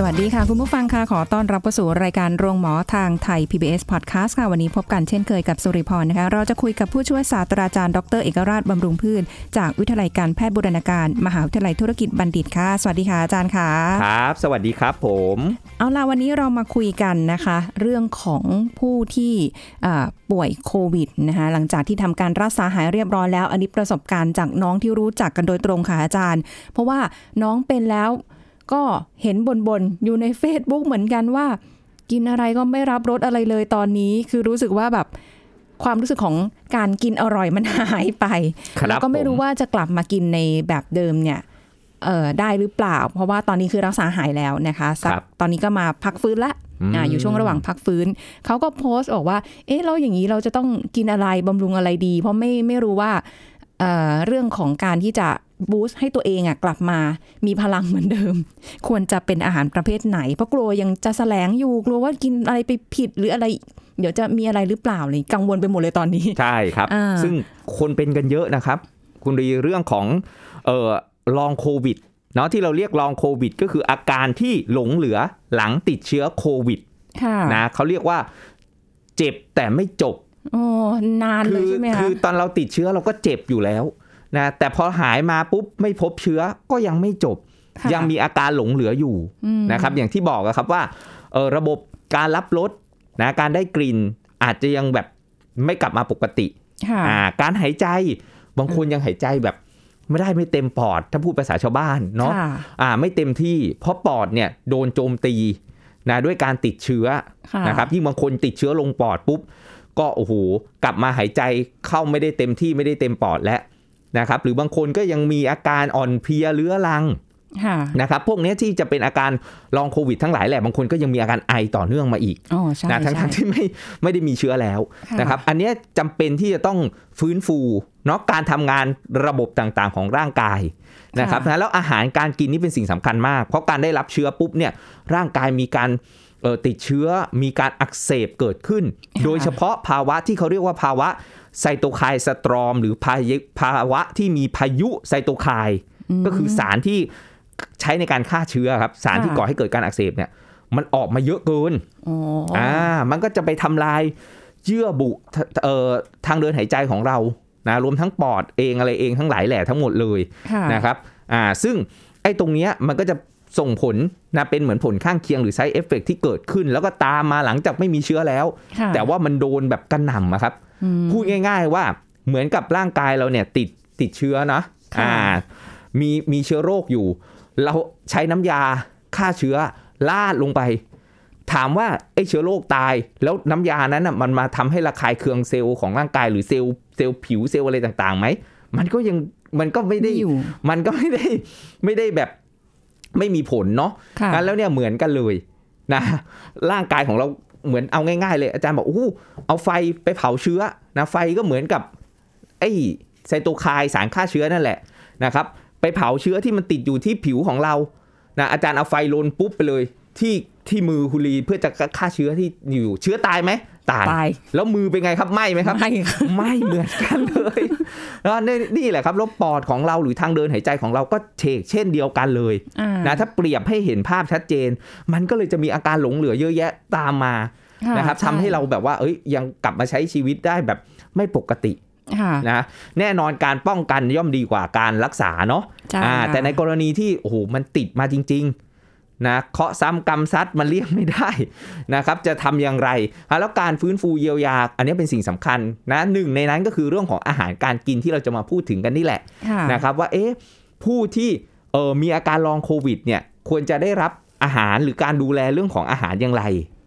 สวัสดีค่ะ คุณผู้ฟังค่ะ ขอต้อนรับเข้าสู่รายการโรงหมอทางไทย PBS Podcast ค่ะ วันนี้พบกันเช่นเคยกับสุริพรนะคะ เราจะคุยกับผู้ช่วยศาสตราจารย์ ดรเอกราชบำรุงพืช จากวิทยาลัยการแพทย์บูรณาการ มหาวิทยาลัยธุรกิจบัณฑิตค่ะ สวัสดีค่ะอาจารย์ค่ะ ครับ สวัสดีครับผม เอาล่ะวันนี้เรามาคุยกันนะคะ เรื่องของผู้ที่อ่าป่วยโควิดนะคะ หลังจากที่ทำการรักษาหายเรียบร้อยแล้ว อันนี้ประสบการณ์จากน้องที่รู้จักกันโดยตรงค่ะอาจารย์ เพราะว่าน้องเป็นแล้ว ก็เห็นบนบนๆอยู่ใน Facebook เหมือนกันว่า กินอะไรก็ไม่รับรสอะไรเลยตอนนี้ คือรู้สึกว่าแบบความรู้สึกของการกินอร่อยมันหายไปครับแล้วก็ไม่รู้ผมว่าจะกลับมากินในแบบเดิมเนี่ยเอ่อได้หรือเปล่า เพราะว่าตอนนี้คือรักษาหายแล้วนะคะสักครับตอนนี้ก็มาพักฟื้นละอืมอ่าอยู่ช่วงระหว่างพักฟื้น เขาก็โพสต์บอกว่า เอ๊ะเราอย่างนี้เราจะต้องกินอะไรบำรุงอะไรดี เพราะไม่ไม่รู้ว่าเอ่อเรื่องของการที่จะ บูสต์ให้ตัวเองอะกลับมามีพลังเหมือนเดิม ควรจะเป็นอาหารประเภทไหน เพราะกลัวยังจะแสลงอยู่กลัวว่ากินอะไรไปผิดหรืออะไร เดี๋ยวจะมีอะไรหรือเปล่าเลยกังวลไปหมดเลยตอนนี้ ใช่ครับอ่าซึ่งคนเป็นกันเยอะนะครับ คุณรีเรื่องของเอ่อลองโควิดเนาะที่เราเรียกลองโควิด ก็คืออาการที่หลงเหลือหลังติดเชื้อโควิดค่ะนะเขาเรียกว่าเจ็บแต่ไม่จบโอ้นานเลยคืใช่ไหมคะคือตอนเราติดเชื้อเราก็เจ็บอยู่แล้ว นะแต่พอหายมาปุ๊บไม่พบเชื้อก็ยังไม่จบค่ะยังมีอาการหลงเหลืออยู่อืมนะครับ อย่างที่บอกอะครับว่าเออระบบการรับรสนะการได้กลิ่นอาจจะยังแบบไม่กลับมาปกติค่ะอ่าการหายใจบางคนยังหายใจแบบไม่ได้ไม่เต็มปอด ถ้าพูดภาษาชาวบ้านเนาะค่ะอ่าไม่เต็มที่ เพราะปอดเนี่ยโดนโจมตีนะด้วยการติดเชื้อค่ะนะครับยิ่งบางคนติดเชื้อลงปอดปุ๊บ ก็โอ้โหกลับมาหายใจเข้าไม่ได้เต็มที่ไม่ได้เต็มปอดแล้ว นะครับหรือบางคนก็ยังมีอาการอ่อนเพลียเรื้อรังค่ะนะครับพวกเนี้ยที่จะเป็นอาการลองโควิดทั้งหลายแหละบางคนก็ยังมีอาการไอต่อเนื่องมาอีกอ๋อใช่นะทั้งใช่ทั้งที่ไม่ไม่ได้มีเชื้อแล้วค่ะนะครับอันเนี้ยจำเป็นที่จะต้องฟื้นฟูเนาะการทำงานระบบต่างๆ ของร่างกายนะครับนะแล้วอาหารการกินนี่เป็นสิ่งสำคัญมาก เพราะการได้รับเชื้อปุ๊บเนี่ยร่างกายมีการเอ่อติดเชื้อมีการอักเสบเกิดขึ้น โดยเฉพาะภาวะที่เขาเรียกว่าภาวะ ไซโตไคน์สตรอม หรือภายภาวะที่มีพายุไซโตไคน์ก็คือสารที่ใช้ในการฆ่าเชื้อครับ สารที่ก่อให้เกิดการอักเสบเนี่ยมันออกมาเยอะเกินอ๋อออ่ามันก็จะไปทำลายเยื่อบุทเอ่อทางเดินหายใจของเรานะรวมทั้งปอดเองอะไรเองทั้งหลายแหล่ทั้งหมดเลยค่ะนะครับอ่าซึ่งไอ้ตรงเนี้ยมันก็จะส่งผลนะเป็นเหมือนผลข้างเคียงหรือ side effect ที่เกิดขึ้น แล้วก็ตามมาหลังจากไม่มีเชื้อแล้วค่ะแต่ว่ามันโดนแบบกระหน่ำอะครับอืม พูดง่าย ๆ ว่าเหมือนกับร่างกายเราเนี่ยติดติดเชื้อนะค่ะอ่ามีมีเชื้อโรคอยู่ เราใช้น้ำยาฆ่าเชื้อลาดลงไป ถามว่าไอ้เชื้อโรคตาย แล้วน้ำยานั้นน่ะมันมาทำให้ระคายเคืองเซลล์ของร่างกายหรือเซลล์เซลล์ผิวเซลล์อะไรต่างๆไหมมันก็ยังมันก็ไม่ได้ไม่อยู่มันก็ไม่ได้ไม่ได้แบบไม่มีผลเนาะค่ะงั้นแล้วเนี่ยเหมือนกันเลยนะร่างกายของเรา เหมือนเอาง่ายๆเลยอาจารย์บอกโอ้โหเอาไฟไปเผาเชื้อนะไฟก็เหมือนกับไอ้ไซโตไคน์สารฆ่าเชื้อนั่นแหละนะครับ ไปเผาเชื้อที่มันติดอยู่ที่ผิวของเรานะอาจารย์เอาไฟลนปุ๊บไปเลยที่ที่มือคุรีเพื่อจะฆ่าเชื้อที่อยู่เชื้อตายไหม ตายตาย แล้วมือเป็นไงครับไหมไหมครับไม่ค่ะไม่เหมือนกันเลยแล้วนี่นี่แหละครับแล้วปอดของเราหรือทางเดินหายใจของเราก็เฉกเช่นเดียวกันเลยอ่านะถ้าเปรียบให้เห็นภาพชัดเจน มันก็เลยจะมีอาการหลงเหลือเยอะแยะตามมาค่ะนะครับช่ทำให้เราแบบว่า เอ้ยยังกลับมาใช้ชีวิตได้แบบไม่ปกติค่ะนะแน่นอนการป้องกันย่อมดีกว่าการรักษาเนาะใช่อ่าค่ะแต่ในกรณีที่โอ้โหมันติดมาจริง ๆ นะเคาะซ้ำกรรมซัดมันเลี่ยงไม่ได้นะครับจะทำอย่างไรอะแล้วการฟื้นฟูเยียวยา อันนี้เป็นสิ่งสำคัญนะหนึ่งในนั้นก็คือเรื่องของอาหารการกินที่เราจะมาพูดถึงกันนี่แหละค่ะนะครับว่าเอ๊ะผู้ที่เออมีอาการลองโควิดเนี่ยควรจะได้รับอาหารหรือการดูแลเรื่องของอาหารอย่างไร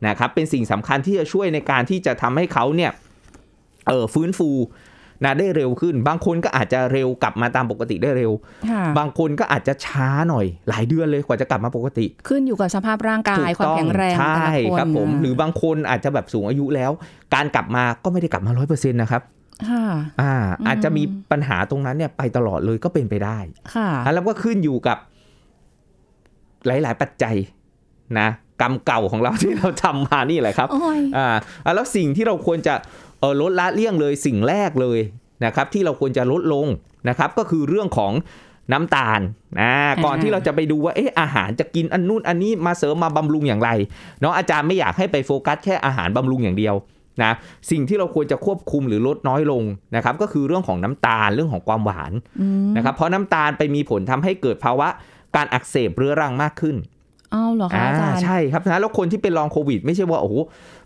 นะครับเป็นสิ่งสำคัญที่จะช่วยในการที่จะทำให้เขาเนี่ยเออฟื้นฟู นะได้เร็วขึ้น บางคนก็อาจจะเร็วกลับมาตามปกติได้เร็วค่ะบางคนก็อาจจะช้าหน่อย หลายเดือนเลยกว่าจะกลับมาปกติ ขึ้นอยู่กับสภาพร่างกายความถูต้อแข็งแรงใช่แต่ละคนครับผมนะหรือบางคนอาจจะแบบสูงอายุแล้ว การกลับมาก็ไม่ได้กลับมาร้อยเปอร์เซ็นต์นะครับค่ะอ่าอืมอาจจะมีปัญหาตรงนั้นเนี่ยไปตลอดเลยก็เป็นไปได้ค่ะแล้วก็ขึ้นอยู่กับหลาย ๆ ปัจจัยนะกรรมเก่าของเราที่เราทำมานี่แหละครับโอ้ยอ่าแล้วสิ่งที่เราควรจะ เออลดละเลี่ยงเลยสิ่งแรกเลยนะครับ ที่เราควรจะลดลงนะครับ ก็คือเรื่องของน้ำตาลนะก่อนอ่าที่เราจะไปดูว่าเอ๊ะอาหารจะกินอันนู่นอันนี้มาเสริมมาบำรุงอย่างไรเนาะอาจารย์ไม่อยากให้ไปโฟกัสแค่อาหารบำรุงอย่างเดียวนะสิ่งที่เราควรจะควบคุมหรือลดน้อยลงนะครับ ก็คือเรื่องของน้ำตาลเรื่องของความหวานอืมนะครับ เพราะน้ำตาลไปมีผลทำให้เกิดภาวะการอักเสบเรื้อรังมากขึ้นอ้าวเหรอคะอาจารย์ใช่ครับนะแล้วคนที่เป็นลองโควิด ไม่ใช่ว่าโอ้โห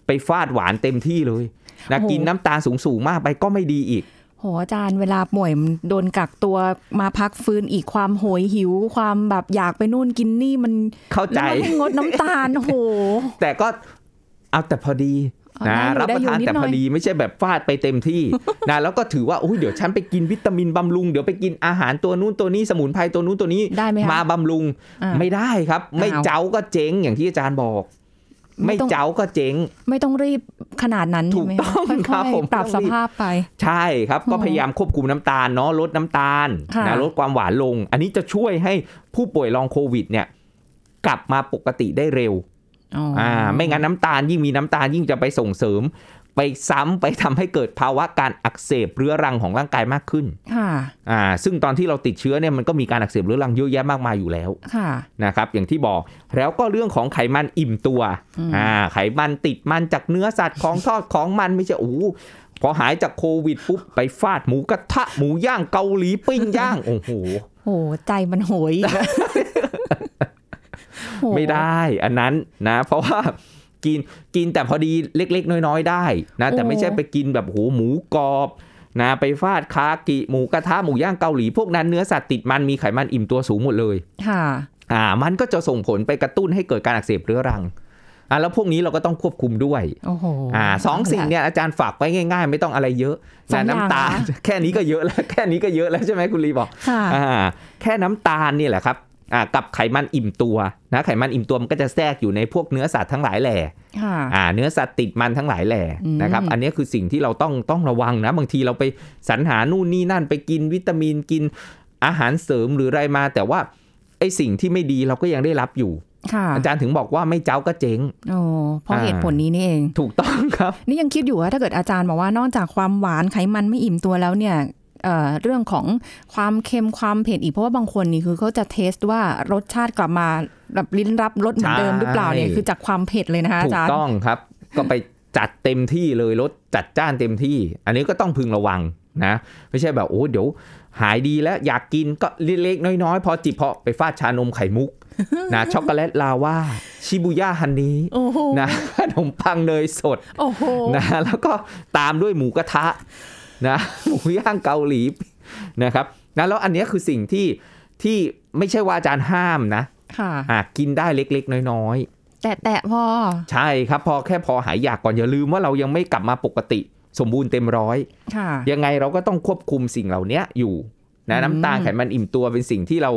ไปฟาดหวานเต็มที่เลย นะโอ้โหกินน้ำตาลสูงสูงๆมากไปก็ไม่ดีอีกโหอาจารย์เวลาป่วยมันโดนกักตัวมาพักฟื้นอีกความโหยหิว ความแบบอยากไปนู่นกินนี่มันเข้าใจแล้วมันให้งดน้ำตาลโห แต่ก็เอาแต่พอดีเอานะได้อยู่รับประทานได้อยู่นิดแต่หน่พอยอดีไม่ใช่แบบฟาดไปเต็มที่นะแล้วก็ถือว่าโอ้ยเดี๋ยวฉันไปกินวิตามินบำรุง เดี๋ยวไปกินอาหารตัวนู้นตัวนี้สมุนไพรตัวนู้นตัวนี้ได้ไหมคะมาบำรุงอ่าไม่ได้ครับ ไม่อ้าวเจ้าก็เจ๊งอย่างที่อาจารย์บอก ไม่ไม่ต้องเจ้าก็เจ๊ง ไม่ต้องรีบขนาดนั้นถูใช่กไหมต้องค่อยครับๆผมปรับต้สองรีบภาพไป ใช่ครับก็อ๋อพยายามควบคุมน้ำตาลเนาะลดน้ำตาลค่ะนะลดความหวานลง อันนี้จะช่วยให้ผู้ป่วยลองโควิด เนี่ย กลับมาปกติได้เร็วอ๋อออ่าไม่งั้นน้ำตาลยิ่งมีน้ำตาลยิ่งจะไปส่งเสริม ไปซ้ำไปทำให้เกิดภาวะการอักเสบเรื้อรังของร่างกายมากขึ้น ค่ะ อ่า ซึ่งตอนที่เราติดเชื้อเนี่ยมันก็มีการอักเสบเรื้อรังเยอะแยะมากมายอยู่แล้ว ค่ะ นะครับ อย่างที่บอก แล้วก็เรื่องของไขมันอิ่มตัวอืมอ่า ไขมันติดมันจากเนื้อสัตว์ของทอดของมันไม่ใช่โอ้โหพอหายจากโควิดปุ๊บไปฟาดหมูกระทะหมูย่างเกาหลีปิ้งย่าง โอ้โหโหใจมันโหยอีกอะโหไม่ได้ อันนั้นนะ เพราะว่า กินกินแต่พอดีเล็ก ๆ น้อย ๆ ได้นะแต่ไม่ใช่ไปกินแบบโหหมูกรอบนะไปฟาดคากิหมูกระทะหมูย่างเกาหลีพวกนั้นเนื้อสัตว์ติดมันมีไขมันอิ่มตัวสูงหมดเลยค่ะอ่ามันก็จะส่งผลไปกระตุ้นให้เกิดการอักเสบเรื้อรังอ่าแล้วพวกนี้เราก็ต้องควบคุมด้วยโอ้โหอ่าสองสิ่งเนี่ยอาจารย์ฝากไว้ง่าย ๆ ไม่ต้องอะไรเยอะสองอย่างนะน้ำตาลเหรอแค่นี้ก็เยอะแล้วแค่นี้ก็เยอะแล้วใช่ไหมคุณลีบอกค่ะอ่าแค่น้ำตาลนี่แหละครับอ่า กับไขมันอิ่มตัวนะไขมันอิ่มตัวมันก็จะแทรกอยู่ในพวกเนื้อสัตว์ทั้งหลายแหล่ค่ะอ่าเนื้อสัตว์ติดมันทั้งหลายแหล่อืมนะครับอันนี้คือสิ่งที่เราต้องต้องระวังนะบางทีเราไปสรรหานู่นนี่นั่นไปกินวิตามินกินอาหารเสริมหรืออะไรมา แต่ว่าไอ้สิ่งที่ไม่ดีเราก็ยังได้รับอยู่ค่ะอาจารย์ถึงบอกว่าไม่เจ้าก็เจ๊งโอ้เพราะอ่าเหตุผลนี้นี่เอง ถูกต้องครับ นี่ยังคิดอยู่ว่าถ้าเกิดอาจารย์บอกว่านอกจากความหวานไขมันไม่อิ่มตัวแล้วเนี่ย เอ่อเรื่องของความเค็มความเผ็ดอีกเพราะว่าบางคนนี่คือเขาจะเทสว่ารสชาติกลับมาแบบลิ้นรับรสเหมือนเดิมหรือเปล่าเนี่ยใช่คือจากความเผ็ดเลยนะคะถูอากจารย์ต้องครับ ก็ไปจัดเต็มที่เลยรถจัดจ้านเต็มที่ อันนี้ก็ต้องพึงระวังนะ ไม่ใช่แบบโอ้เดี๋ยวหายดีแล้วอยากกินก็เล็กๆน้อยๆ พอจิบเพาะไปฟาดชานมไข่มุกนะช็อกโกแลตลาวาชิบุย่าฮันนี้โอ้โหนะขนมปังเนยสดโอ้โหนะแล้วก็ตามด้วยหมูกระทะ นะหมูย่างเกาหลีนะครับนะแล้วอันเนี้ยคือสิ่งที่ที่ไม่ใช่ว่าอาจารย์ห้ามนะค่ะอะกินได้เล็กๆ น้อยๆ แต่แต่พอ ใช่ครับพอแค่พอหายอยากก่อนอย่าลืมว่าเรายังไม่กลับมาปกติสมบูรณ์เต็มร้อยค่ะ ยังไงเราก็ต้องควบคุมสิ่งเหล่านี้อยู่นะอืมน้ำตาลไขมันอิ่มตัวเป็นสิ่งที่เรา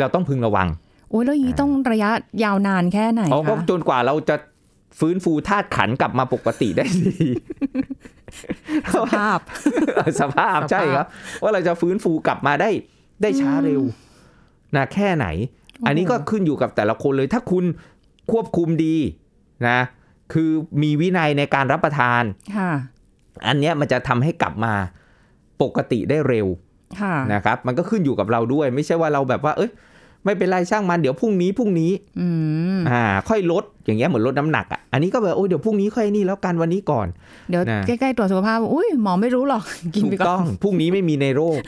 เราต้องพึงระวังโอ้ยแล้วอย่างนี้ต้องระยะยาวนานแค่ไหนเพราะก็คะจนกว่าเราจะฟื้นฟูธาตุขันธ์กลับมาปกติได้ดี สภาพ สภาพใช่ครับ ว่าเราจะฟื้นฟูกลับมาได้ได้ช้าเร็วนะแค่ไหน อันนี้ก็ขึ้นอยู่กับแต่ละคนเลย ถ้าคุณควบคุมดีนะ คือมีวินัยในการรับประทานค่ะอันเนี้ยมันจะทำให้กลับมาปกติได้เร็วค่ะนะครับ มันก็ขึ้นอยู่กับเราด้วย ไม่ใช่ว่าเราแบบว่า เอ้ย ไม่เป็นไรช่างมันเดี๋ยวพรุ่งนี้พรุ่งนี้อืมอ่า ค่อยลดอย่างเงี้ยเหมือนลดน้ำหนักอะอันนี้ก็แบบโอ้ยเดี๋ยวพรุ่งนี้ค่อยนี่แล้วกันวันนี้ก่อนเดี๋ยวนะใกล้ๆตรวจสุขภาพอุ้ยหมอไม่รู้หรอกกินถูไปกก่ต้ออนงพรุ่งนี้ไม่มีในโรค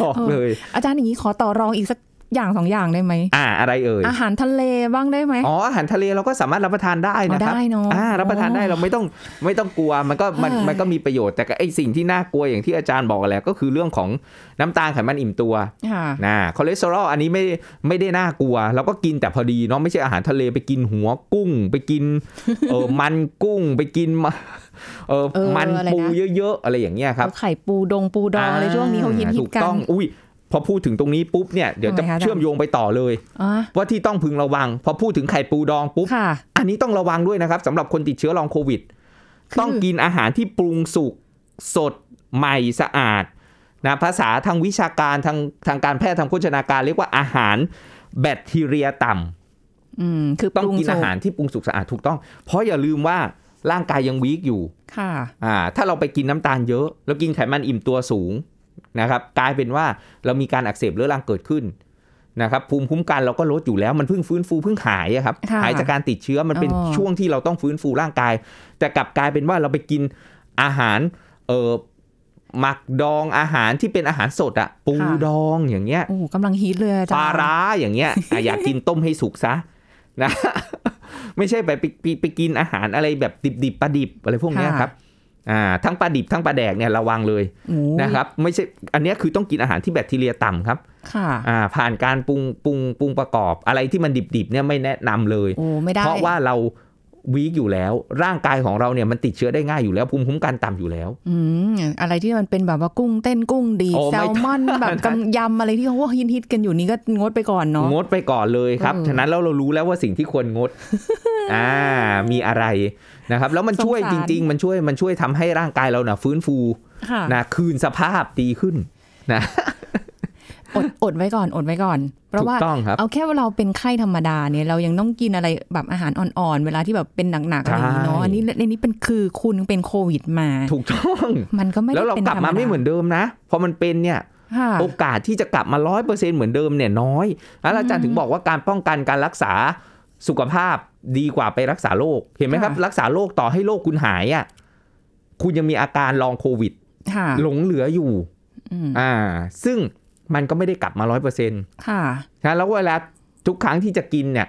บอกเลย อาจารย์อย่างนี้ขอต่อรองอีกสัก อย่างสองอย่างได้ไหมอ่าอะไรเอ่ยอาหารทะเลบ้างได้ไหมอ๋ออาหารทะเลเราก็สามารถรับประทานได้นะครับอ๋อได้เนอะอ่ารับประทานได้อ๋อเราไม่ต้องไม่ต้องกลัวมันก็มันเออมันก็มีประโยชน์แต่ก็ไอสิ่งที่น่ากลัวอย่างที่อาจารย์บอกแหละก็คือเรื่องของน้ำตาลไขมันอิ่มตัวค่ะนะคอเลสเตอรอลอันนี้ไม่ไม่ได้น่ากลัวเราก็กินแต่พอดีเนาะไม่ใช่อาหารทะเลไปกินหัวกุ้ง ไปกินเออมันกุ้งไปกินมาเออเออมันอะไรนะปูเยอะๆ อะไรอย่างเงี้ยครับเอาไข่ปูดงปูดองอะไรช่วงนี้เขาฮิตฮิถูตกกันต้องอุ้ย พอพูดถึงตรงนี้ปุ๊บเนี่ยเดี๋ยวจะทำไมคะอาจารย์เชื่อมโยงไปต่อเลยอ๋อว่าที่ต้องพึงระวัง พอพูดถึงไข่ปูดองปุ๊บค่ะอันนี้ต้องระวังด้วยนะครับสำหรับคนติดเชื้อลองโควิดคือต้องกินอาหารที่ปรุงสุกสดใหม่สะอาดนะภาษาทางวิชาการทางทางการแพทย์ทางโภชนาการเรียกว่าอาหารแบคทีเรียต่ำอืมคือปต้องรุงกินสุอาหารที่ปรุงสุกสะอาดถูกต้อง เพราะอย่าลืมว่าร่างกายยังวีกอยู่ ค่ะ อ่า ถ้าเราไปกินน้ำตาลเยอะ แล้วกินไขมันอิ่มตัวสูง นะครับกลายเป็นว่าเรามีการอักเสบเรื้อรังเกิดขึ้นนะครับภูมิคุ้มกันเราก็ลดอยู่แล้วมันเพิ่งฟื้นฟูเพิ่งหายอะครับค่ะหายจากการติดเชื้อมันเป็นอ๋อช่วงที่เราต้องฟื้นฟูร่างกาย แต่กลับกลายเป็นว่าเราไปกินอาหารเออหมักดองอาหารที่เป็นอาหารสดอะปูดองอย่างเงี้ยโอ้กำลังฮิตเลยอาจารย์ปลาร้าอย่างเงี้ยอะอยากกินต้มให้สุกซะนะไม่ใช่ไปไปไปไปกินอาหารอะไรแบบดิบดิบๆปลาดิบอะไรพวกเนี้ยครับ อ่าทั้งปลาดิบทั้งปลาแดกเนี่ยระวังเลยโอ้นะครับไม่ใช่อันเนี้ยคือต้องกินอาหารที่แบคทีเรียต่ำครับค่ะอ่าผ่านการปรุงปรุงปรุงประกอบ อะไรที่มันดิบๆเนี่ยไม่แนะนำเลยโอ้ไม่ได้เพราะว่าเราวีกอยู่แล้ว ร่างกายของเราเนี่ยมันติดเชื้อได้ง่ายอยู่แล้วภูมิคุ้มกันต่ำอยู่แล้ว อืมอะไรที่มันเป็นแบบว่ากุ้งเต้นกุ้งดีดโอ้แซไม่ลมอนแบบกำยำอะไรที่เขาว่าฮิตฮิตๆกันอยู่นี่ก็งดไปก่อนเนาะงดไปก่อนเลยครับเออฉะนั้นแล้วเรารู้แล้วว่าสิ่งที่ควรงดอ่ามีอะไร นะครับ แล้วมันช่วยสงจสารริง ๆ มันช่วยมันช่วยทำให้ร่างกายเราน่ะ ฟื้นฟูค่ะนะคืนสภาพดีขึ้นนะอดอดไว้ก่อนอดไว้ก่อน เพราะถูว่ากต้องครับเอาแค่ว่าเราเป็นไข้ธรรมดาเนี่ยเรายังต้องกินอะไรแบบอาหารอ่อนๆ เวลาที่แบบเป็นหนักๆอะไรอย่างนี้เนาะใช่อันนี้ในนี้เป็นคือคุณเป็นโควิดมา ถูกต้องมันก็ไม่ได้แล้วเราเป็นกลับธรรมาไม่ดเหมือนเดิมนะพอมันเป็นเนี่ยค่ะโอกาสที่จะกลับมาร้อยเปอร์เซ็นเหมือนเดิมเนี่ยน้อยแล้วอาจารย์ถึงบอกว่าการป้องกันการรักษา สุขภาพดีกว่าไปรักษาโรคเห็นไหมครับ รักษาโรคต่อให้โรคคุณหายอะคุณยังมีอาการลองโควิดค่ะหลงเหลืออยู่อืมอ่า ซึ่งมันก็ไม่ได้กลับมาร้อยเปอร์เซ็นต์ค่ะนะแล้วเวลาทุกครั้งที่จะกินเนี่ย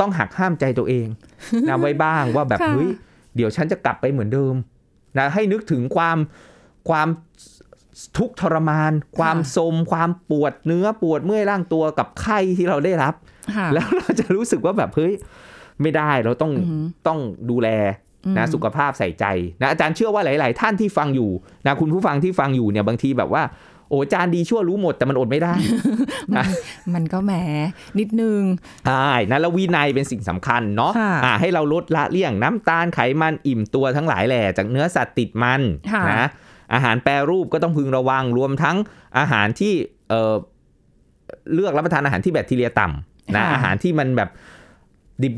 ต้องหักห้ามใจตัวเองนะไว้บ้างว่าแบบค่ะเฮ้ยเดี๋ยวฉันจะกลับไปเหมือนเดิมนะให้นึกถึงความความ ทุกข์ทรมาน ความโทรมความปวดเนื้อปวดเมื่อยร่างตัวกับไข้ที่เราได้รับค่ะแล้วเราจะรู้สึกว่าแบบเฮ้ยไม่ได้เราต้องอือหือต้องดูแลนะอืมสุขภาพใส่ใจนะอาจารย์เชื่อว่าหลาย ๆ ท่านที่ฟังอยู่นะคุณผู้ฟังที่ฟังอยู่เนี่ยบางทีแบบว่าโอ้อาจารย์ดีชั่วรู้หมดแต่มันอดไม่ได้นะมันก็แหมนิดนึงใช่นะแล้ววินัยเป็นสิ่งสำคัญเนาะค่ะอ่าให้เราลดละเลี่ยงน้ำตาลไขมันอิ่มตัวทั้งหลายแหล่จากเนื้อสัตว์ติดมันค่ะนะ อาหารแปรรูปก็ต้องพึงระวังรวมทั้งอาหารที่เอ่อเลือกรับประทานอาหารที่แบคทีเรียต่ำนะค่ะอาหารที่มันแบบ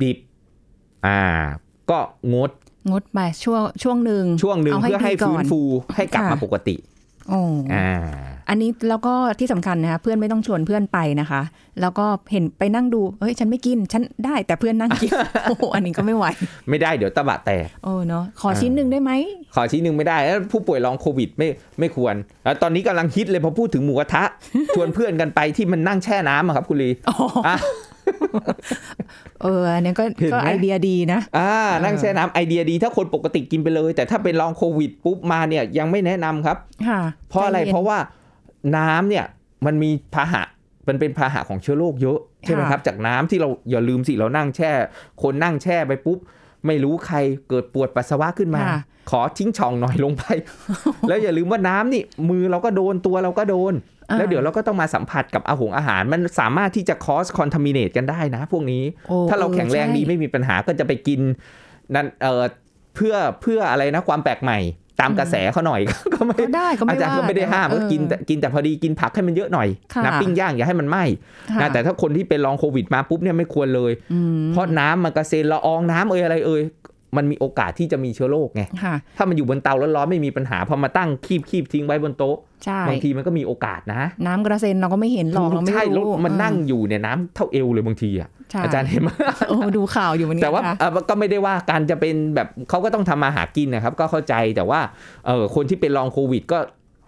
ดิบๆอ่า ก็งดงดไปช่วงช่วงหนึ่งช่วงหนึ่งาเพื่อให้ดีก่ฟื้นฟูให้กลับค่ะมาปกติโอ้อ่า อันนี้แล้วก็ที่สำคัญนะคะเพื่อนไม่ต้องชวนเพื่อนไปนะคะ แล้วก็เห็นไปนั่งดูเฮ้ยฉันไม่กินฉันได้แต่เพื่อนนั่งกินโอ้โหอันนี้ก็ไม่ไหว ไม่ได้เดี๋ยวตะบะแตกโอ้เนาะขอชิ้นหนึ่งได้ไหมขอชี้หนึ่งไม่ได้แล้วผู้ป่วยลองโควิดไม่ไม่ควรแล้วตอนนี้กำลังฮิตเลยพอพูดถึงหมูกระทะชวนเพื่อนกันไปที่มันนั่งแช่น้ำอะครับคุณลีอ๋ออะเอออันนี้ก็เห็นไหมก็ไอเดียดีนะอ่านั่งแช่น้ำไอเดียดี ถ้าคนปกติกินไปเลย แต่ถ้าเป็นลองโควิดปุ๊บมาเนี่ยยังไม่แนะนำครับ ค่ะ เพราะอะไรใจย็นเพราะว่า น้ำเนี่ยมันมีพาหะมันเป็นพาหะของเชื้อโรคเยอะใช่ไหมค่ะครับ จากน้ำที่เราอย่าลืมสิเรานั่งแช่ คนนั่งแช่ไปปุ๊บ ไม่รู้ใครเกิดปวดปัสสาวะขึ้นมาค่ะขอทิ้งช่องหน่อยลงไป แล้วอย่าลืมว่าน้ำนี่มือเราก็โดนตัวเราก็โดนอ่าแล้วเดี๋ยวเราก็ต้องมาสัมผัสกับอาหงอาหาร มันสามารถที่จะ cause contaminate กันได้นะ พวกนี้โอ้ถ้าเราแข็งแรงใช่ดีไม่มีปัญหาก็จะไปกินนั่นเออเพื่อเพื่ออะไรนะความแปลกใหม่ ตามกระแสเขาหน่อยก็ไม่ก็ได้ก็อาไม่จารย์ว่าก็ไม่ได้ห้ามเอก็อกินแต่กินแต่พอดีกินผักให้มันเยอะหน่อยค่ะนะปิ้งย่างอย่าให้มันไหม้ค่ะนะแต่ถ้าคนที่เป็นลองโควิดมาปุ๊บเนี่ยไม่ควรเลยอืมเพราะน้ำมันกระเซ็นละอองน้ำเอ่ยอะไรเอ่ยมันมีโอกาสที่จะมีเชื้อโรคไงค่ะถ้ามันอยู่บนเตาร้อนๆไม่มีปัญหา พอมาตั้งคีบคีบทิ้งไว้บนโต๊ะใช่บางทีมันก็มีโอกาสนะ น้ำกระเซ็นเราก็ไม่เห็นหรอกเราไม่ใช่แล้วรู้มันนั่งเอยู่เนี่ยน้ำเท่าเอวเลยบางทีอะใช่ อาจารย์เห็นไหมโอ้ดูข่าวอยู่วันนี้แต่ว่าค่ะเอ่อก็ไม่ได้ว่าการจะเป็นแบบเขาก็ต้องทำมาหากินนะครับ ก็เข้าใจแต่ว่าเออคนที่เป็นลองโควิด ก็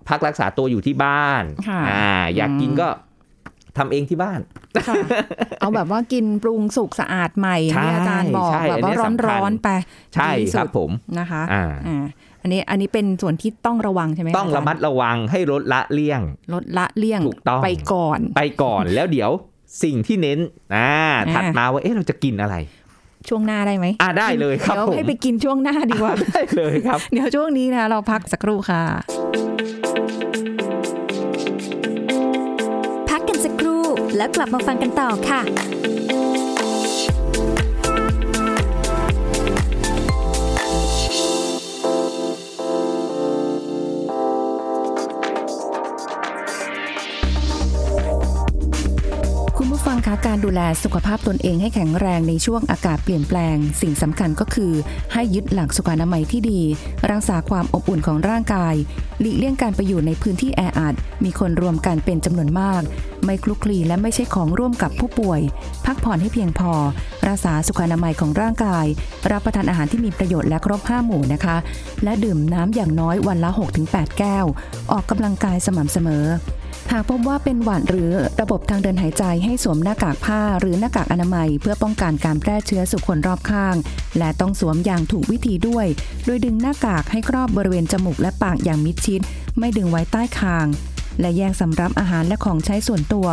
พักรักษาตัวอยู่ที่บ้านค่ะอ่าอยากกินอืมก็ทำเองที่บ้านค่ะเอาแบบว่ากินปรุงสุกสะอาดใหม่อย่างที่อาจารย์บอกใช่แบบว่าอันนี้ร้อนสำคัร้อนญไปใช่ดีคสุรับดผมนะคะอ่าอ่าอันนี้อันนี้เป็นส่วนที่ต้องระวังใช่ไหมคต้องระาจาย์มัดระวังให้ลดละเลี่ยง ลดละเลี่ยงถูกต้องไปก่อน ไปก่อนแล้วเดี๋ยว สิ่งที่เน้นอ่าอ่าถัดมาว่าเอ๊ะเราจะกินอะไร ช่วงหน้าได้ไหมอ่าได้เลยครับเดี๋ยวผมให้ไปกินช่วงหน้าดีกว่าได้เลยครับ เดี๋ยวช่วงนี้นะเราพักสักครู่ค่ะ พักกันสักครู่แล้วกลับมาฟังกันต่อค่ะ การดูแลสุขภาพตนเองให้แข็งแรงในช่วงอากาศเปลี่ยนแปลง สิ่งสำคัญก็คือ ให้ยึดหลักสุขอนามัยที่ดี รักษาความอบอุ่นของร่างกาย หลีกเลี่ยงการไปอยู่ในพื้นที่แออัด มีคนรวมกันเป็นจำนวนมาก ไม่คลุกคลีและไม่ใช่ของร่วมกับผู้ป่วย พักผ่อนให้เพียงพอ รักษาสุขอนามัยของร่างกาย รับประทานอาหารที่มีประโยชน์และครบห้าหมู่นะคะ และดื่มน้ำอย่างน้อยวันละ 6-8 แก้ว ออกกำลังกายสม่ำเสมอ หากพบว่าเป็นหวัดหรือระบบทางเดินหายใจให้สวมหน้ากากผ้าหรือหน้ากากอนามัย เพื่อป้องกันการแพร่เชื้อสู่คนรอบข้าง และต้องสวมอย่างถูกวิธีด้วย โดยดึงหน้ากากให้ครอบบริเวณจมูกและปากอย่างมิดชิด ไม่ดึงไว้ใต้คาง และแยกสำรับอาหารและของใช้ส่วนตัว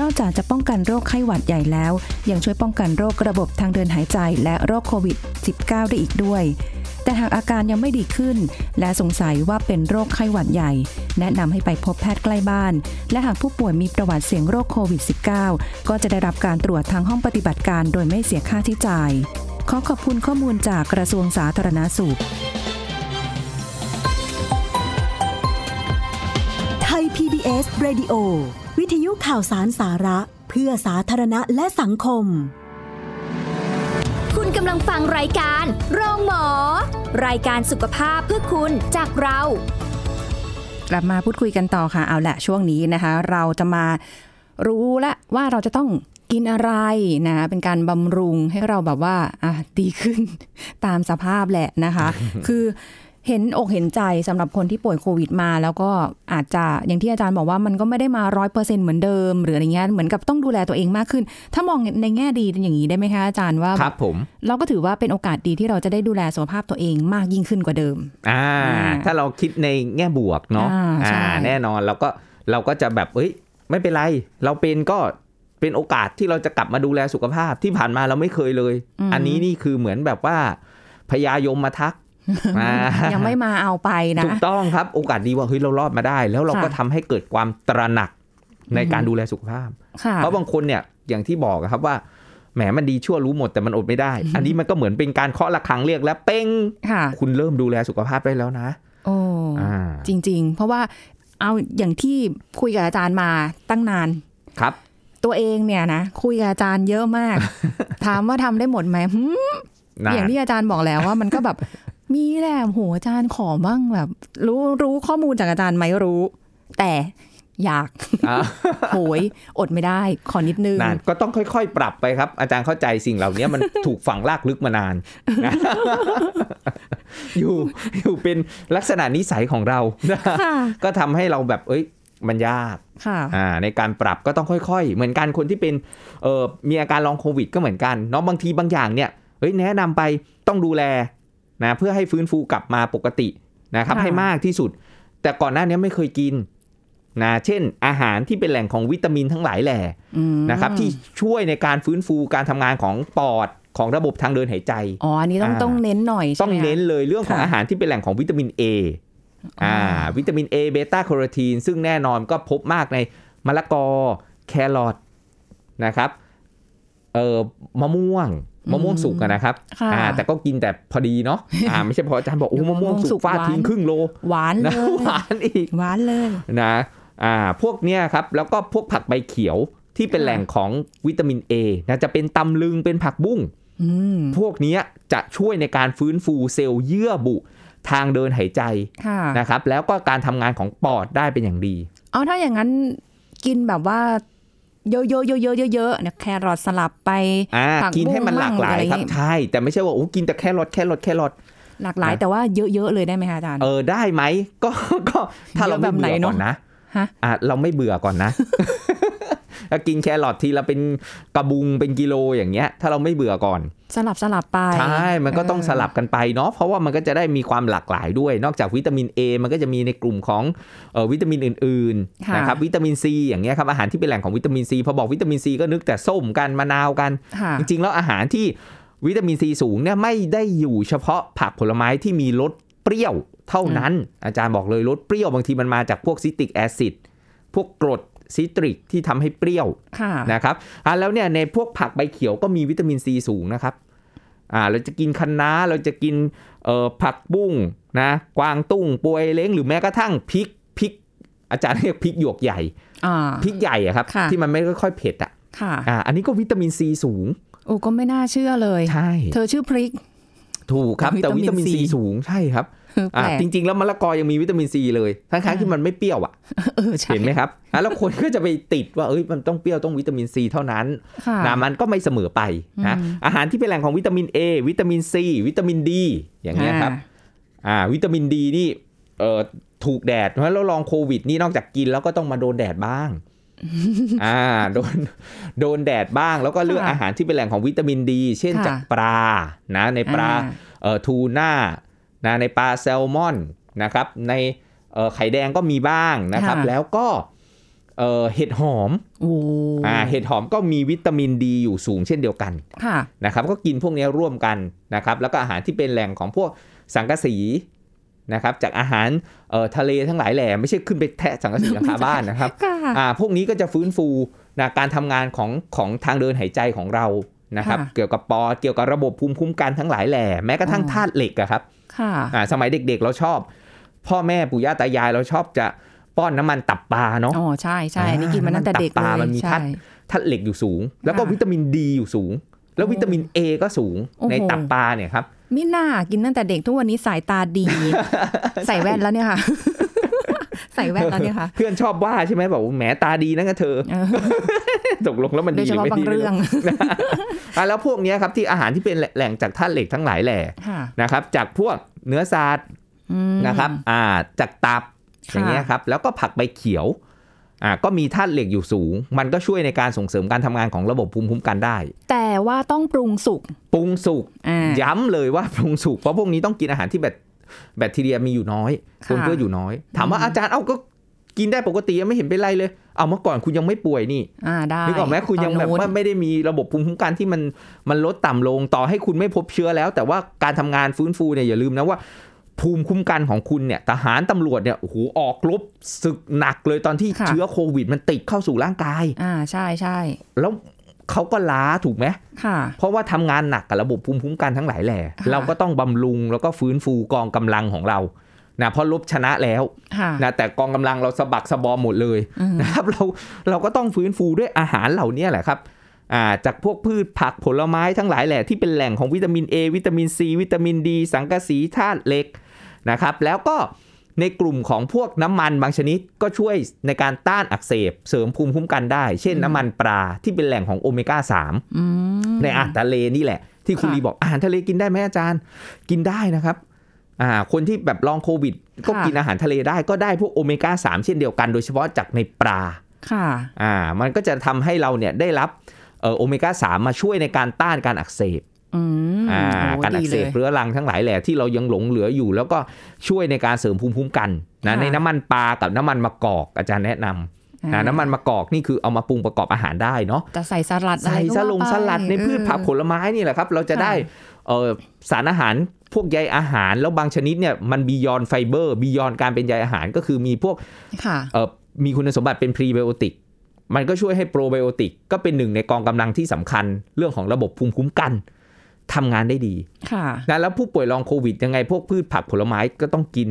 นอกจากจะป้องกันโรคไข้หวัดใหญ่แล้ว ยังช่วยป้องกันโรคระบบทางเดินหายใจและโรคโควิด -19 ได้อีกด้วย แต่หากอาการยังไม่ดีขึ้น และสงสัยว่าเป็นโรคไข้หวัดใหญ่ แนะนำให้ไปพบแพทย์ใกล้บ้าน และหากผู้ป่วยมีประวัติเสี่ยงโรคโควิด -19 ก็จะได้รับการตรวจทางห้องปฏิบัติการโดยไม่เสียค่าใช้จ่าย ขอขอบคุณข้อมูลจากกระทรวงสาธารณาสุข PBS Radio วิทยุข่าวสารสาระ เพื่อสาธารณะและสังคม คุณกำลังฟังรายการโรงหมอ รายการสุขภาพเพื่อคุณจากเรา กลับมาพูดคุยกันต่อค่ะ เอาละช่วงนี้นะคะ เราจะมารู้ละว่าเราจะต้องกินอะไรนะ เป็นการบำรุงให้เราแบบว่าอะดีขึ้นตามสภาพแหละนะคะ คือ เห็นอกเห็นใจสำหรับคนที่ป่วยโควิดมา แล้วก็อาจจะอย่างที่อาจารย์บอกว่ามันก็ไม่ได้มาร้อยเปอร์เซ็นเหมือนเดิม หรืออะไรเงี้ยเหมือนกับต้องดูแลตัวเองมากขึ้น ถ้ามองในแง่ดีอย่างนี้ได้ไหมคะอาจารย์ว่าครับผม เราก็ถือว่าเป็นโอกาสดีที่เราจะได้ดูแลสุขภาพตัวเองมากยิ่งขึ้นกว่าเดิมอ่าอ่าถ้าเราคิดในแง่บวกเนาะอ่าใช่แน่นอนเราก็เราก็จะแบบเอ้ย ไม่เป็นไร เราเป็นก็เป็นโอกาสที่เราจะกลับมาดูแลสุขภาพที่ผ่านมาเราไม่เคยเลย อันนี้นี่คือเหมือนแบบว่าพญายมมาทักอ่า ยังไม่มาเอาไปนะถูกต้องครับโอกาสดีว่าเฮ้ยเรารอดมาได้ แล้วเราก็ค่ะทำให้เกิดความตระหนักในการดูแลสุขภาพค่ะเพราะบางคนเนี่ยอย่างที่บอกอะครับว่าแหมมันดีชั่วรู้หมดแต่มันอดไม่ได้ อันนี้มันก็เหมือนเป็นการเคาะระฆังเรียกแล้วเป้งค่ะคุณเริ่มดูแลสุขภาพได้แล้วนะโอ้อ่าจริง ๆ เพราะว่าเอาอย่างที่คุยกับอาจารย์มาตั้งนานครับ ตัวเองเนี่ยนะคุยกับอาจารย์เยอะมาก ถามว่าทำได้หมดไหมหืมนะอย่างที่อาจารย์บอกแล้วว่ามันก็แบบ มีแหละโหอาจารย์ขอบ้างแบบ รู้รู้ข้อมูลจากอาจารย์ไหมรู้ แต่อยากอ่าโหยอดไม่ได้ ขอนิดนึงนั่นก็ต้องค่อยๆ ปรับไปครับ อาจารย์เข้าใจสิ่งเหล่านี้มันถูกฝังลากลึกมานานนะอยู่อยู่เป็นลักษณะนิสัยของเราค่ะก็ทำให้เราแบบ เอ้ย มันยากค่ะอ่าในการปรับก็ต้องค่อยๆ เหมือนกันคนที่เป็นเอ่อมีอาการลองโควิด ก็เหมือนกันเนาะบางทีบางอย่างเนี่ยเฮ้ยแนะนำไปต้องดูแล นะเพื่อให้ฟื้นฟูกลับมาปกตินะครับค่ะให้มากที่สุด แต่ก่อนหน้านี้ไม่เคยกินนะเช่น อาหารที่เป็นแหล่งของวิตามินทั้งหลายแหล่อืมนะครับที่ช่วยในการฟื้นฟูการทำงานของปอดของระบบทางเดินหายใจ อ๋อ อันนี้ต้องอ่าต้องเน้นหน่อยใช่ต้องไหมคะเน้นเลยเรื่องของค่ะอาหารที่เป็นแหล่งของวิตามิน A อ่า วิตามิน A เบต้าแคโรทีน ซึ่งแน่นอนก็พบมากในมะละกอ แครอทนะครับ เอ่อ มะม่วง มะม่วงสุกอะนะครับค่ะอ่าแต่ก็กินแต่พอดีเนาะอ่าไม่ใช่พออาจารย์บอกโอ้มะม่วงสุกฟาดทิ้งครึ่งโล หวานเลนะยหวานอีกหวานเลยนะอ่าพวกเนี้ยครับแล้วก็พวกผักใบเขียวที่เป็นค่ะแหล่งของวิตามิน A นะจะเป็นตำลึงเป็นผักบุ้งอืมพวกเนี้ยจะช่วยในการฟื้นฟูเซลล์เยื่อบุทางเดินหายใจค่ะนะครับ แล้วก็การทำงานของปอดได้เป็นอย่างดี เอาถ้าอย่างนั้นกินแบบว่า เยอะๆเยอะๆเยอะๆเนี่ยแครอทสลับไปอ่าผักกินให้มันหลากหลายบุ้งมั่งครับอะไรอย่างงี้ใช่แต่ไม่ใช่ว่าโอ้กินแต่แค่รสแค่รสแค่รสหลากหลายนะแต่ว่าเยอะๆเลยได้ไหมคะอาจารย์เออได้ไหมก็ก็ถ้าเราเยอะแบไม่บไหนเบื่อเนก่อะอนนะฮะอะเราไม่เบื่อก่อนนะ ถ้ากินแครอททีละเป็นกระบุงเป็นกิโลอย่างเงี้ย ถ้าเราไม่เบื่อก่อน สลับสลับไป ใช่ มันก็ต้องสลับกันไปเนาะเพราะว่ามันก็จะได้มีความหลากหลายด้วย นอกจากวิตามิน A มันก็จะมีในกลุ่มของเออวิตามินอื่นค่ะๆนะครับวิตามิน C อย่างเงี้ยครับอาหารที่เป็นแหล่งของวิตามิน C พอบอกวิตามิน C ก็นึกแต่ส้มกันมะนาวกันค่ะจริงๆ แล้วอาหารที่วิตามิน C สูงเนี่ยไม่ได้อยู่เฉพาะผักผลไม้ที่มีรสเปรี้ยวเท่านั้น อาจารย์บอกเลยรสเปรี้ยวบางทีมันมาจากพวกซิตริกแอซิดพวกกรด ซิตริกที่ทำให้เปรี้ยวค่ะนะครับอะแล้วเนี่ยในพวกผักใบเขียวก็มีวิตามินซีสูงนะครับอ่าเราจะกินคะน้าเราจะกินเอ่อผักบุ้งนะกวางตุ้งปวยเล้งหรือแม้กระทั่งพริกพริก อาจารย์เรียกพริกหยวกใหญ่อ่าพริกใหญ่อะครับค่ะที่มันไม่ค่อยเผ็ดอะค่ะอ่าอันนี้ก็วิตามินซีสูงโอ้ก็ไม่น่าเชื่อเลยใช่เธอชื่อพริก ถูกครับแต่วิวิตาตามิมินน C ซีสูงใช่ครับแป อ่าลกจริง ๆ แล้วมะละกอยังมีวิตามินซีเลยทั้งๆที่มันไม่เปรี้ยวอะเออใช่เห็นไหมครับอะแล้วคนก็จะไปติดว่าเอ้ยมันต้องเปรี้ยวต้องวิตามินซีเท่านั้นค่ะนะมันก็ไม่เสมอไปนะอืมอาหารที่เป็นแหล่งของวิตามิน A วิตามิน C วิตามิน D อย่างเงี้ยครับอ่าวิตามิน D นี่เอ่อถูกแดดเพราะฉะนั้นเราลองโควิดนี่นอกจากกินแล้วก็ต้องมาโดนแดดบ้างอ่าโดนโดนแดดบ้างแล้วก็เลือกค่ะอาหารที่เป็นแหล่งของวิตามินดี เช่นค่ะจากปลานะในปลาอ่าเอ่อทูน่า นะในปลาแซลมอนนะครับในเอ่อไข่แดงก็มีบ้างนะครับค่ะแล้วก็เอ่อเห็ดหอมโอ้อ่าเห็ดหอมก็มีวิตามินดีอยู่สูงเช่นเดียวกันค่ะนะครับก็กินพวกนี้ร่วมกันนะครับแล้วก็อาหารที่เป็นแหล่งของพวกสังกะสีนะครับจากอาหารเอ่อทะเลทั้งหลายแหล่ไม่ใช่ขึ้นไปแทะสังกะสีหลังคาบ้านนะครับค่ะอ่าพวกนี้ก็จะฟื้นฟูนะการทำงานของของทางเดินหายใจของเรานะครับค่ะเกี่ยวกับปอดเกี่ยวกับระบบภูมิคุ้มกันทั้งหลายแหล่แม้กระทั่งอ๋อธาตุเหล็กอะครับ ค่ะอ่าสมัยเด็กๆเราชอบ พ่อแม่ปู่ย่าตายายเราชอบจะป้อนน้ำมันตับปลาเนาะอ๋อใช่ใช่อันนี้กินมาตั้งแต่เด็กตับปเลลายมันมีใช่ธาตุธาตุเหล็กอยู่สูง แล้วก็ค่ะวิตามินดีอยู่สูง แล้วโอ้วิตามิน A ก็สูงโอ้โหในตับปลาเนี่ยครับมิน่ากินตั้งแต่เด็กทุกวันนี้สายตาดี ใส่แว่นแล้วเนี่ยค่ะ ใส่แว่นแล้วเนี่ยค่ะ เพื่อนชอบว่าใช่ไหมบอกว่าแหมตาดีนะกับเธอเออ ตกลงแล้วมันโดดียเฉหรือพาะไม่บางดีเรื่องอะแล้วพวกเนี้ยครับที่อาหารที่เป็นแหล่งจากธาตุเหล็กทั้งหลายแหล่ค่ะนะครับ จากพวกเนื้อสัตว์อืมนะครับ อ่าจากตับค่ะอย่างเงี้ยครับ แล้วก็ผักใบเขียวอ่าก็มีธาตุเหล็กอยู่สูง มันก็ช่วยในการส่งเสริมการทำงานของระบบภูมิคุ้มกันได้ แต่ว่าต้องปรุงสุกปรุงสุกอ่าย้ำเลยว่าปรุงสุกเพราะพวกนี้ต้องกินอาหารที่แบคแบคทีเรียมีอยู่น้อยค่ะปนเปื้อนอยู่น้อย ถามว่าอาจารย์เอ้าก็กินได้ปกติยังไม่เห็นเป็นไรเลย เอาเมื่อก่อนคุณยังไม่ป่วยนี่อ่าได้นึกออกไหมคุณยังแบบตอนนู้นว่าไม่ได้มีระบบภูมิคุ้มกันที่มันมันลดต่ำลงต่อให้คุณไม่พบเชื้อแล้ว แต่ว่าการทำงานฟื้นฟูเนี่ยอย่าลืมนะว่า ภูมิคุ้มกันของคุณเนี่ยทหารตำรวจเนี่ยโอ้โหออกรบศึกหนักเลยตอนที่ค่ะเชื้อโควิด มันติดเข้าสู่ร่างกาย อ่าใช่ใช่แล้วเขาก็ล้าถูกไหมค่ะเพราะว่าทำงานหนักกับระบบภูมิคุ้มกันทั้งหลายแหล่ค่ะเราก็ต้องบำรุงแล้วก็ฟื้นฟูกองกำลังของเรา นะเพราะลบชนะแล้วค่ะนะแต่กองกำลังเราสะบักสะบอมหมดเลยอืมนะครับเราเราก็ต้องฟื้นฟูด้วยอาหารเหล่านี้แหละครับอ่าจากพวกพืชผักผลไม้ทั้งหลายแหละที่เป็นแหล่งของวิตามิน A วิตามิน C วิตามิน D สังกะสีธาตุเหล็กนะครับแล้วก็ในกลุ่มของพวกน้ำมันบางชนิดก็ช่วยในการต้านอักเสบ เสริมภูมิคุ้มกันได้ เช่นอืมน้ำมันปลาที่เป็นแหล่งของโอเมก้า3อืมในอาหารทะเลนี่แหละ ที่คุณค่ะลีบอกอาหารทะเลกินได้ไหมอาจารย์ กินได้นะครับ อ่าคนที่แบบลองโควิด ก็ค่ะกินอาหารทะเลได้ก็ได้พวกโอเมก้า3เช่นเดียวกันโดยเฉพาะจากในปลาค่ะอ่ามันก็จะทำให้เราเนี่ยได้รับเอ่อโอเมก้า3มาช่วยในการต้านการอักเสบอืมอ่าโอ้การอัดีกเสเลบยเรื้อรังทั้งหลายแหล่ที่เรายังหลงเหลืออยู่ แล้วก็ช่วยในการเสริมภูมิคุ้มกันนะค่ะในน้ำมันปลากับน้ำมันมะกอกอาจารย์แนะนำอ่านะน้ำมันมะกอกนี่คือเอามาปรุงประกอบอาหารได้เนาะจะใส่สลัดอะไรใส่ก็สว่าลงไปสลัดในพืชผักผเออลไม้นี่แหละครับ เราจะค่ะได้เอ่อสารอาหาร พวกใยอาหารแล้วบางชนิดเนี่ยมัน beyond fiber beyond การเป็นใยอาหารก็คือมีพวกค่ะเอ่อมีคุณสมบัติเป็นพรีไบโอติกมันก็ช่วยให้โปรไบโอติกก็เป็นหนึ่งในกองกำลังที่สำคัญ เรื่องของระบบภูมิคุ้มกันทำงานได้ดี ค่ะนะแล้วผู้ป่วย long COVID ยังไงพวกพืชผักผลไม้ก็ต้องกิน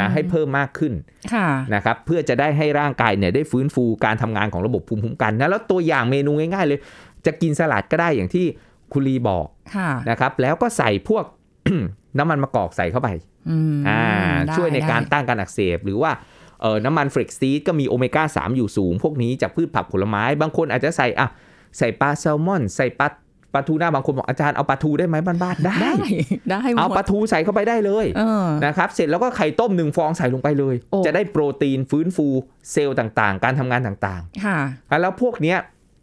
นะให้เพิ่มมากขึ้นค่ะนะครับเพื่อจะได้ให้ร่างกายเนี่ยได้ฟื้นฟูการทำงานของระบบภูมิคุ้มกันนะแล้วตัวอย่างเมนูง่ายๆเลย จะกินสลัดก็ได้อย่างที่คุณลีบอกค่ะนะครับแล้วก็ใส่พวก น้ำมันมะกอกใส่เข้าไปอืมอ่าได้ช่วยในการได้ต้านการอักเสบหรือว่าเออน้ำมันเฟรกซีดก็มีโอเมก้า 3 อยู่สูง พวกนี้จากพืชผักผลไม้ บางคนอาจจะใส่อะใส่ปลาแซลมอน ใส่ปลาปลาทูหน้าบางคนบอกอาจารย์เอาปลาทูได้ไหมบ้านๆได้ได้ได้หมดเอาปลาทูใส่เข้าไปได้เลยเออนะครับเสร็จแล้วก็ไข่ต้มหนึ่งฟองใส่ลงไปเลยโอ้จะได้โปรตีนฟื้นฟูเซลล์ต่างๆ การทำงานต่างค่ะๆแล้วพวกเนี้ย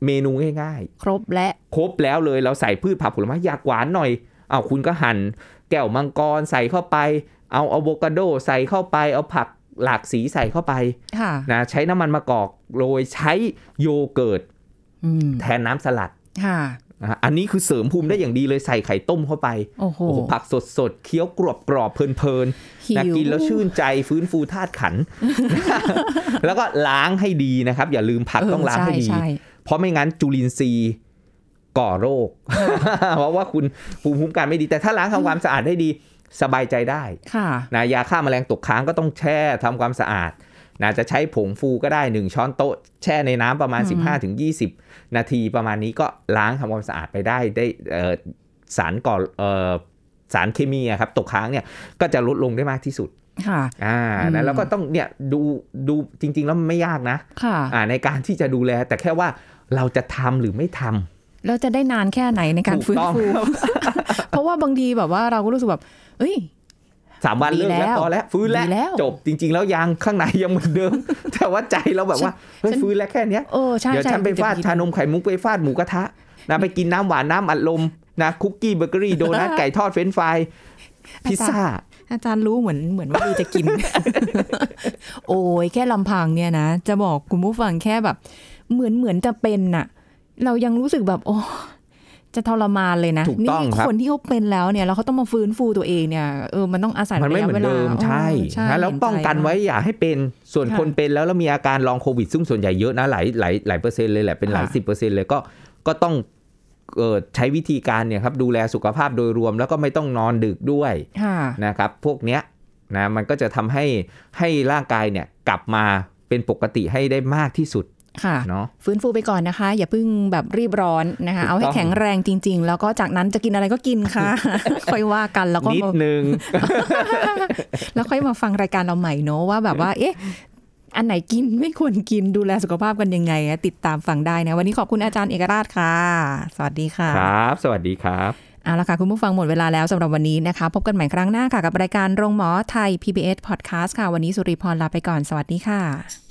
เมนูง่ายครบและๆครบแล้วเลยเราใส่พืชผักผลไม้อยากหวานหน่อย เอาคุณก็หั่นแก้วมังกรใส่เข้าไป เอาอะโวคาโดใส่เข้าไป เอาผักหลากสีใส่เข้าไปค่ะนะใช้น้ำมันมะกอกโรยใช้โยเกิร์ตอืมแทนน้ำสลัดค่ะนะอันนี้คือเสริมภูมิได้อย่างดีเลยใส่ไข่ต้มเข้าไป โอ้โหโอ้โหผักสดๆเคี้ยวกรอบกรอบๆเพลินๆหินะวกินแล้วชื่นใจฟื้นฟูธาตุขัน แล้วก็ล้างให้ดีนะครับ อย่าลืมผักเต้องล้างให้ดีช่ช่เพราะไม่งั้นจุลินทรีย์ ก่อโรค เพราะว่าคุณภูมิคุ้มกันไม่ดี แต่ถ้าล้างทำความสะอาดได้ดีสบายใจได้ค่ะนะยาฆ่าแมลงตกค้างก็ต้องแช่ทำความสะอาดนะจะใช้ผงฟูก็ได้ 1 ช้อนโต๊ะ แช่ในน้ำประมาณอืม15-20 นาทีประมาณนี้ก็ล้างทำความสะอาดไปได้ได้เอ่อสารก่อเอ่อสารเคมีอะครับตกค้างเนี่ยก็จะลดลงได้มากที่สุดค่ะอ่าอืมนะแล้วก็ต้องเนี่ยดูดูจริง ๆ แล้วมันไม่ยากนะค่ะอ่าในการที่จะดูแลแต่แค่ว่าเราจะทำหรือไม่ทำ แล้วจะได้นานแค่ไหนในการถูกฟื้นต้องฟูเพราะว่าบางทีแบบว่าเราก็รู้สึกแบบ เอ้ยสามวันดีเลิกแล้แล้ววพอแล้วฟื้นแล้วดีแล้วจบจริง ๆ แล้วยังข้างในยังเหมือนเดิม แต่ว่าใจเราแบบว่าเฮ้ยฉันฟื้นแล้วแค่เนี้ยเออใช่เดี๋ยวใช่ฉันไปฟาดจะชานมไข่มุกไปฟาดหมูกระทะนะไปกินน้ำหวานน้ำอัดลมนะคุกกี้เบเกอรี่โดนัทไก่ทอดเฟรนช์ฟรายพิซซ่าอาจารย์รู้เหมือนเหมือนว่าดีจะกิน โอ้ยแค่ลำพังเนี่ยนะ จะบอกคุณผู้ฟังแค่แบบ เหมือนเหมือนจะเป็นน่ะ เรายังรู้สึกแบบ โอ้จะทรมานเลยนะถูกต้องนี่ครับคนที่เขาเป็นแล้วเนี่ยแล้วเขาต้องมาฟื้นฟูตัวเองเนี่ยเออมันต้องอาศัยมันไม่ระเหยะมือนเดิมวลาใช่เออนะแล้วเห็ใจป้องกันไว้อย่าให้เป็นส่วนค่ะคนเป็นแล้วแล้วมีอาการลองโควิด ซึ่งส่วนใหญ่เยอะนะหลายหลายหลายเปอร์เซ็นต์เลยแหละเป็นหลายค่ะสิบเปอร์เซ็นต์เลยก็ก็ต้องเอ่อใช้วิธีการเนี่ยครับดูแลสุขภาพโดยรวมแล้วก็ไม่ต้องนอนดึกด้วยค่ะนะครับ พวกเนี้ยนะมันก็จะทำให้ให้ร่างกายเนี่ยกลับมาเป็นปกติให้ได้มากที่สุด ค่ะเนาะฟื้นฟูไปก่อนนะคะ อย่าเพิ่งแบบรีบร้อนนะคะถูกต้องเอาให้แข็งแรงจริง ๆ แล้วก็จากนั้นจะกินอะไรก็กินค่ะ ค่อยว่ากันแล้วก็นิดมานึง แล้วค่อยมาฟังรายการเราใหม่เนอะว่าแบบว่า เอ๊ะอันไหนกินไม่ควรกินดูแลสุขภาพกันยังไงอะติดตามฟังได้นะ วันนี้ขอบคุณอาจารย์เอกราชค่ะ สวัสดีค่ะ ครับ สวัสดีครับเอาละค่ะ คุณผู้ฟังหมดเวลาแล้วสำหรับวันนี้นะคะ พบกันใหม่ครั้งหน้าค่ะ กับรายการโรงหมอไทย PBS Podcast ค่ะ วันนี้สุริพรลาไปก่อนสวัสดีค่ะ